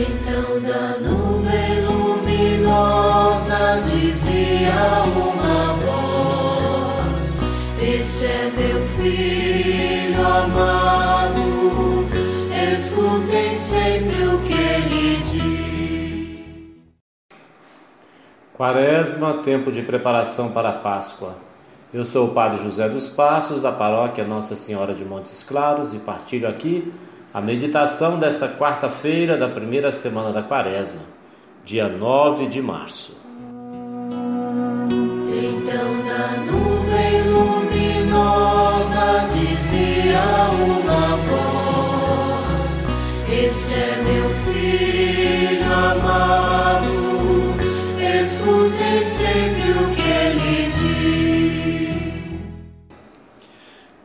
Então da nuvem luminosa dizia uma voz: Este é meu filho amado, escutem sempre o que ele diz. Quaresma, tempo de preparação para a Páscoa. Eu sou o Padre José dos Passos, da paróquia Nossa Senhora de Montes Claros, e partilho aqui a meditação desta quarta-feira da primeira semana da Quaresma, dia 9 de março. Então da nuvem luminosa dizia uma voz: Este é meu filho amado, escutem sempre o que ele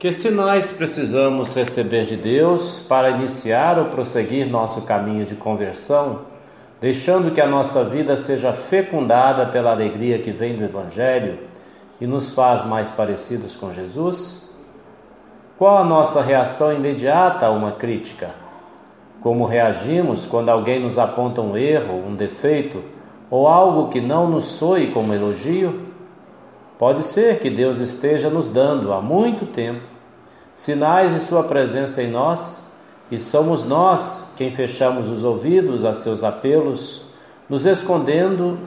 Que sinais precisamos receber de Deus para iniciar ou prosseguir nosso caminho de conversão, deixando que a nossa vida seja fecundada pela alegria que vem do Evangelho e nos faz mais parecidos com Jesus? Qual a nossa reação imediata a uma crítica? Como reagimos quando alguém nos aponta um erro, um defeito ou algo que não nos soe como elogio? Pode ser que Deus esteja nos dando há muito tempo sinais de Sua presença em nós, e somos nós quem fechamos os ouvidos a seus apelos, nos escondendo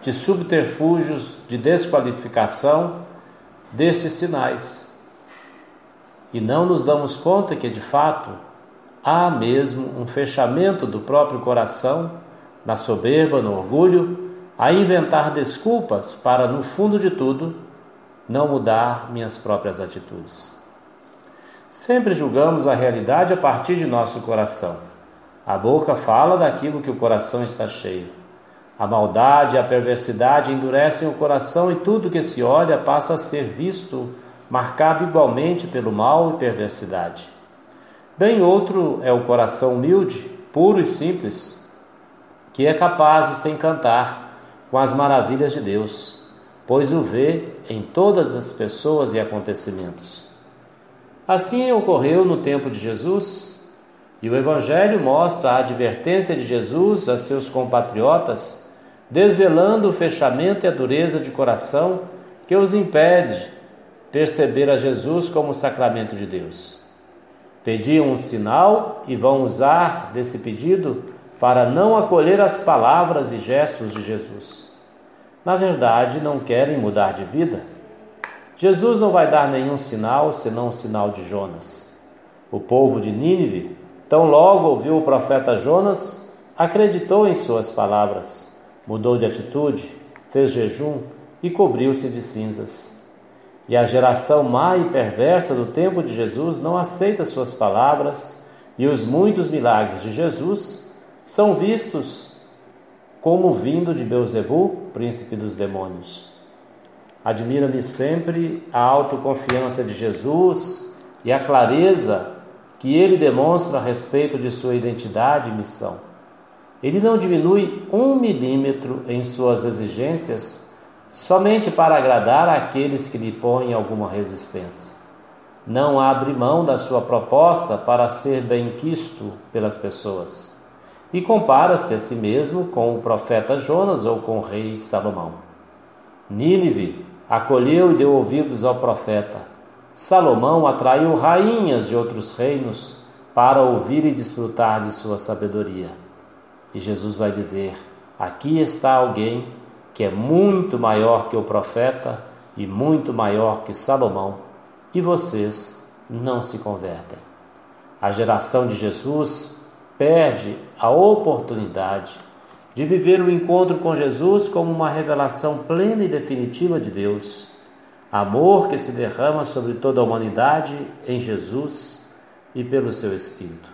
de subterfúgios de desqualificação desses sinais. E não nos damos conta que, de fato, há mesmo um fechamento do próprio coração, na soberba, no orgulho, a inventar desculpas para, no fundo de tudo, não mudar minhas próprias atitudes. Sempre julgamos a realidade a partir de nosso coração. A boca fala daquilo que o coração está cheio. A maldade e a perversidade endurecem o coração e tudo que se olha passa a ser visto, marcado igualmente pelo mal e perversidade. Bem outro é o coração humilde, puro e simples, que é capaz de se encantar com as maravilhas de Deus, pois o vê em todas as pessoas e acontecimentos. Assim ocorreu no tempo de Jesus, e o Evangelho mostra a advertência de Jesus a seus compatriotas, desvelando o fechamento e a dureza de coração que os impede perceber a Jesus como sacramento de Deus. Pediam um sinal e vão usar desse pedido para não acolher as palavras e gestos de Jesus. Na verdade, não querem mudar de vida Jesus não vai dar nenhum sinal senão o sinal de Jonas. O povo de Nínive, tão logo ouviu o profeta Jonas, acreditou em suas palavras, mudou de atitude, fez jejum e cobriu-se de cinzas. E a geração má e perversa do tempo de Jesus não aceita suas palavras, e os muitos milagres de Jesus são vistos como vindo de Beuzebu, príncipe dos demônios. Admira-me sempre a autoconfiança de Jesus e a clareza que ele demonstra a respeito de sua identidade e missão. Ele não diminui um milímetro em suas exigências somente para agradar àqueles que lhe põem alguma resistência. Não abre mão da sua proposta para ser bem-quisto pelas pessoas. E compara-se a si mesmo com o profeta Jonas ou com o rei Salomão. Nínive acolheu e deu ouvidos ao profeta. Salomão atraiu rainhas de outros reinos para ouvir e desfrutar de sua sabedoria. E Jesus vai dizer: Aqui está alguém que é muito maior que o profeta e muito maior que Salomão, e vocês não se convertem. A geração de Jesus perde a oportunidade de viver o encontro com Jesus como uma revelação plena e definitiva de Deus, amor que se derrama sobre toda a humanidade em Jesus e pelo seu Espírito.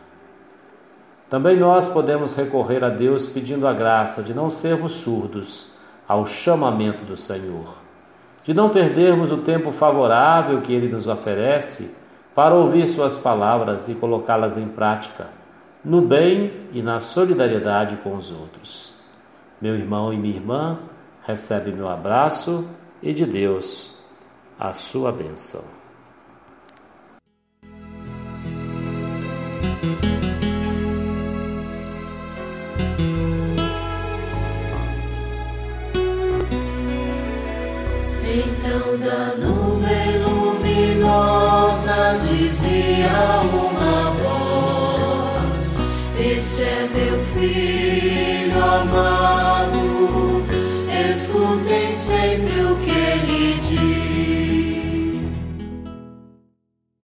Também nós podemos recorrer a Deus pedindo a graça de não sermos surdos ao chamamento do Senhor, de não perdermos o tempo favorável que Ele nos oferece para ouvir Suas palavras e colocá-las em prática no bem e na solidariedade com os outros. Meu irmão e minha irmã, recebe meu abraço e de Deus a sua bênção. Então dá-nos uma voz: Esse é meu filho amado.